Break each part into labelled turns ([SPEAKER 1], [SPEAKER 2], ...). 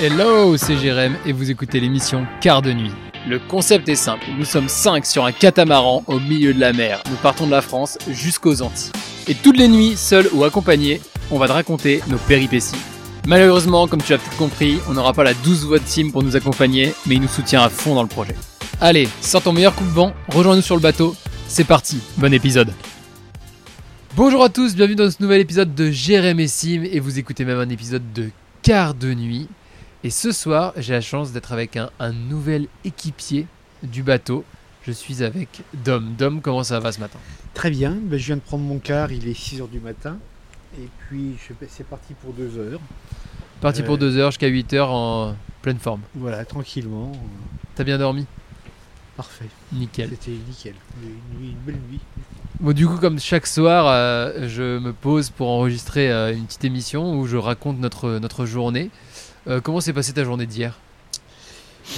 [SPEAKER 1] Hello, c'est Jérém et vous écoutez l'émission Quart de nuit. Le concept est simple, nous sommes 5 sur un catamaran au milieu de la mer. Nous partons de la France jusqu'aux Antilles. Et toutes les nuits, seuls ou accompagnés, on va te raconter nos péripéties. Malheureusement, comme tu as peut-être compris, on n'aura pas la 12 voix de team pour nous accompagner, mais il nous soutient à fond dans le projet. Allez, sors ton meilleur coup de vent, rejoins-nous sur le bateau, c'est parti, bon épisode. Bonjour à tous, bienvenue dans ce nouvel épisode de Jérém et Sim, et vous écoutez même un épisode de Quart de nuit. Et ce soir, j'ai la chance d'être avec un, un nouvel équipier du bateau. Je suis avec Dom. Dom, comment ça va ce matin?
[SPEAKER 2] Très bien, ben, je viens de prendre mon car, il est 6h du matin. Et puis c'est parti pour 2 heures.
[SPEAKER 1] Parti pour
[SPEAKER 2] Euh.
[SPEAKER 1] 2 heures jusqu'à 8 heures en pleine forme.
[SPEAKER 2] Voilà, tranquillement. euh,
[SPEAKER 1] T'as bien dormi?
[SPEAKER 2] Parfait.
[SPEAKER 1] Nickel.
[SPEAKER 2] C'était nickel. Une, nuit- une belle nuit.
[SPEAKER 1] Bon, du coup, comme chaque soir, euh, je me pose pour enregistrer euh, une petite émission où je raconte notre, notre journée. Euh, comment s'est passée ta journée d'hier?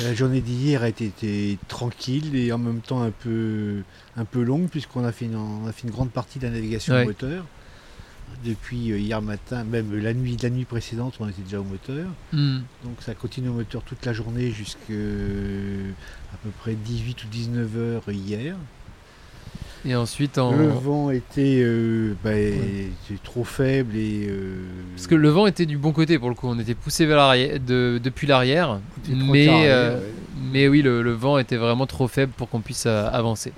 [SPEAKER 2] La journée d'hier a été, été tranquille et en même temps un peu, un peu longue puisqu'on a, fait une- on a fait une grande partie de la navigation
[SPEAKER 1] Ouais.
[SPEAKER 2] au moteur. Depuis euh, hier matin, même la nuit, la nuit précédente, on était déjà au moteur.
[SPEAKER 1] Hmm.
[SPEAKER 2] Donc ça continue au moteur toute la journée jusqu'à à peu près 18 ou 19 heures hier.
[SPEAKER 1] Et ensuite, en...
[SPEAKER 2] Le vent était, euh, bah, était trop faible et euh,
[SPEAKER 1] parce que le vent était du bon côté pour le coup, on était poussé vers l'arrière, de- depuis l'arrière, mais, euh,
[SPEAKER 2] ouais.
[SPEAKER 1] mais oui, le, le vent était vraiment trop faible pour qu'on puisse avancer.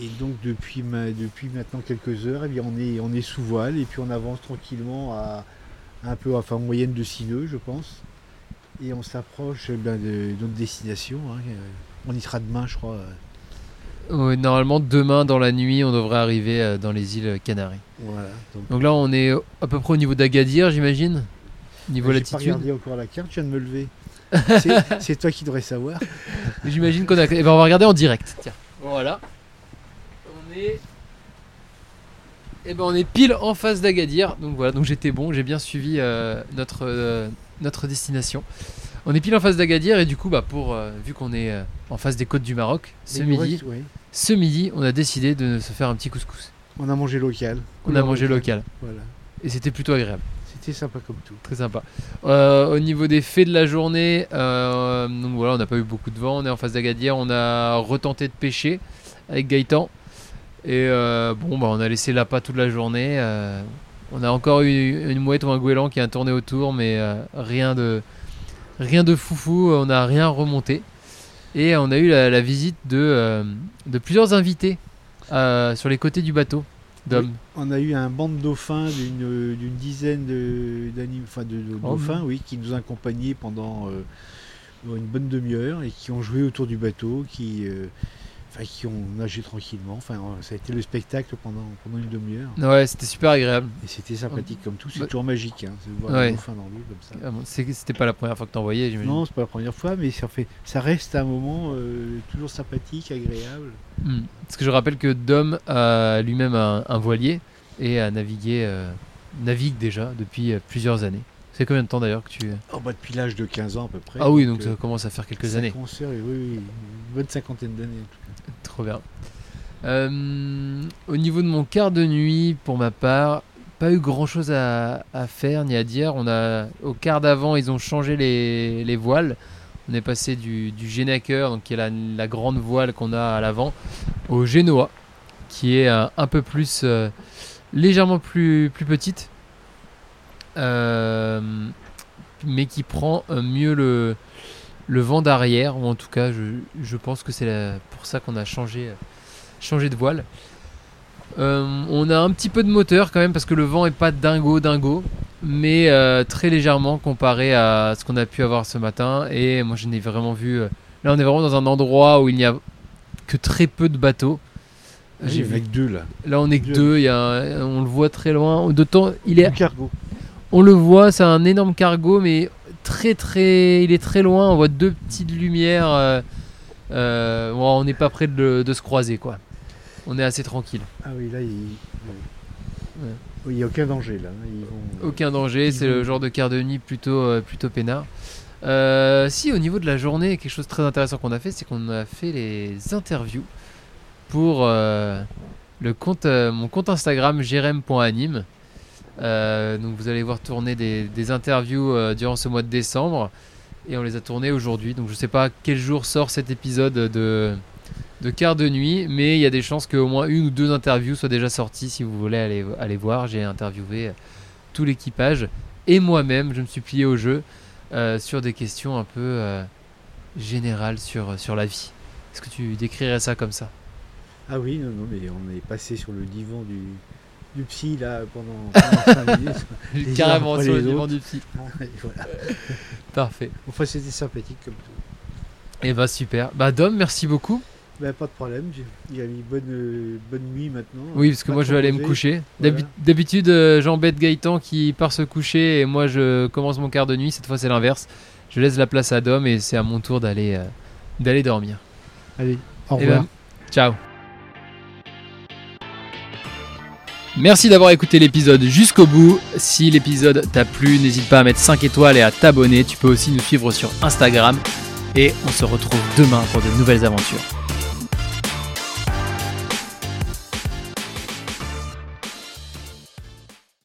[SPEAKER 2] Et donc depuis, ma- depuis maintenant quelques heures, eh bien, on, est, on est sous voile et puis on avance tranquillement à un peu, enfin moyenne de 6 nœuds je pense. Et on s'approche eh bien, de, notre destination. hein. On y sera demain je crois.
[SPEAKER 1] Ouais, normalement, demain dans la nuit, on devrait arriver euh, dans les îles Canaries.
[SPEAKER 2] Voilà. Donc,
[SPEAKER 1] Donc là, on est à peu près au niveau d'Agadir, j'imagine? Niveau
[SPEAKER 2] j'ai pas
[SPEAKER 1] latitude?
[SPEAKER 2] regardé encore la carte, je viens de me lever. C'est- C'est toi qui devrais savoir.
[SPEAKER 1] J'imagine qu'on a. Eh ben, on va regarder en direct. Tiens. Voilà. On est. Eh ben, on est pile en face d'Agadir. Donc voilà. Donc j'étais bon. J'ai bien suivi euh, notre euh, notre destination. On est pile en face d'Agadir et du coup, bah pour euh, vu qu'on est euh, en face des côtes du Maroc, ce midi,
[SPEAKER 2] reste- ouais.
[SPEAKER 1] ce midi, on a décidé de se faire un petit couscous.
[SPEAKER 2] On a mangé local.
[SPEAKER 1] On a mangé local
[SPEAKER 2] Voilà.
[SPEAKER 1] et c'était plutôt agréable.
[SPEAKER 2] C'était sympa comme tout.
[SPEAKER 1] Très sympa. Euh, au niveau des faits de la journée, donc voilà, on n'a pas eu beaucoup de vent. On est en face d'Agadir. On a retenté de pêcher avec Gaëtan. Et bon, bah, on a laissé l'appât toute la journée. on a encore eu une mouette ou un goéland qui a tourné autour, mais rien de rien de foufou. On n'a rien remonté. Et on a eu la, la visite de, euh, de plusieurs invités euh, sur les côtés du bateau. d'hommes.
[SPEAKER 2] On a eu un banc de dauphins d'une d'une dizaine de, enfin, de, de
[SPEAKER 1] Oh,
[SPEAKER 2] dauphins oui, qui nous ont accompagnés pendant euh, une bonne demi-heure et qui ont joué autour du bateau, qui, euh, enfin, qui ont nagé tranquillement. Enfin, euh, ça a été le spectacle pendant, pendant une demi-heure.
[SPEAKER 1] Ouais, c'était super agréable.
[SPEAKER 2] Et c'était sympathique comme tout. C'est
[SPEAKER 1] Bah-
[SPEAKER 2] toujours magique hein, de voir
[SPEAKER 1] Ouais.
[SPEAKER 2] l'eau comme ça.
[SPEAKER 1] Ah C'était pas la première fois que t'en voyais, j'imagine.
[SPEAKER 2] Non, c'est pas la première fois, mais ça, fait, ça reste un moment euh, toujours sympathique, agréable.
[SPEAKER 1] Hmm. Parce que je rappelle que Dom a lui-même un, un voilier et a navigué, euh, navigue déjà depuis plusieurs années. C'est combien de temps d'ailleurs que tu...
[SPEAKER 2] Oh, bah, depuis l'âge de 15 ans à peu près.
[SPEAKER 1] Ah oui, donc
[SPEAKER 2] euh,
[SPEAKER 1] ça commence à faire quelques années.
[SPEAKER 2] oui, oui, une bonne cinquantaine d'années en tout cas.
[SPEAKER 1] Trop bien. Euh, au niveau de mon quart de nuit, pour ma part, pas eu grand-chose à, à faire ni à dire. On a, au quart d'avant, ils ont changé les, les voiles. On est passé du, du Genaker, donc qui est la, la grande voile qu'on a à l'avant, au Genoa, qui est un, un peu plus, euh, légèrement plus, plus petite, euh, mais qui prend euh, mieux le, le vent d'arrière, ou en tout cas, je, je pense que c'est la- pour ça qu'on a changé, euh, changé de voile. Euh, on a un petit peu de moteur quand même parce que le vent est pas dingo dingo, mais euh, très légèrement comparé à ce qu'on a pu avoir ce matin. Et moi, je n'ai vraiment vu. euh, là, on est vraiment dans un endroit où il n'y a que très peu de bateaux. J'ai
[SPEAKER 2] J'ai
[SPEAKER 1] vu.
[SPEAKER 2] vu deux là.
[SPEAKER 1] Là, on est que
[SPEAKER 2] Deux.
[SPEAKER 1] deux. Il y a un- on le voit très loin. D'autant, il est
[SPEAKER 2] Du cargo.
[SPEAKER 1] On le voit, c'est un énorme cargo, mais très très, il est très loin. On voit deux petites lumières. euh, euh, bon, on n'est pas près de, se croiser, quoi. On est assez tranquille.
[SPEAKER 2] Ah oui, là, il oui.
[SPEAKER 1] Ouais.
[SPEAKER 2] Oui, il n'y a aucun danger là. Ils vont...
[SPEAKER 1] Aucun danger. C'est le genre de quart de nuit plutôt euh, plutôt peinard. Euh, si au niveau de la journée, quelque chose de très intéressant qu'on a fait, c'est qu'on a fait les interviews pour euh, le compte, euh, mon compte Instagram jerem.anime. Euh, donc vous allez voir tourner des, interviews euh, durant ce mois de décembre. et on les a tournés aujourd'hui. Donc je sais pas quel jour sort cet épisode de, de quart de nuit, mais il y a des chances qu'au moins une ou deux interviews soient déjà sorties si vous voulez aller, aller voir. J'ai interviewé tout l'équipage et moi-même, je me suis plié au jeu euh, sur des questions un peu euh, générales sur, sur la vie. Est-ce que tu décrirais ça comme ça?
[SPEAKER 2] Ah oui, non, non, mais on est passé sur le divan du, du psy là pendant, 5 minutes.
[SPEAKER 1] Carrément sur le divan du psy.
[SPEAKER 2] Voilà.
[SPEAKER 1] Parfait.
[SPEAKER 2] Enfin, c'était sympathique comme tout.
[SPEAKER 1] Et eh bah super. Bah Dom, merci beaucoup.
[SPEAKER 2] Bah, pas de problème, j'ai mis bonne, euh, bonne nuit maintenant.
[SPEAKER 1] Oui, parce que moi je vais aller me coucher. D'habitude, euh, j'embête Gaëtan qui part se coucher et moi je commence mon quart de nuit. Cette fois, c'est l'inverse. Je laisse la place à Dom et c'est à mon tour d'aller euh, d'aller dormir.
[SPEAKER 2] Allez, au
[SPEAKER 1] Eh ben,
[SPEAKER 2] revoir.
[SPEAKER 1] ciao. Merci d'avoir écouté l'épisode jusqu'au bout. Si l'épisode t'a plu, n'hésite pas à mettre 5 étoiles et à t'abonner. Tu peux aussi nous suivre sur Instagram. Et on se retrouve demain pour de nouvelles aventures.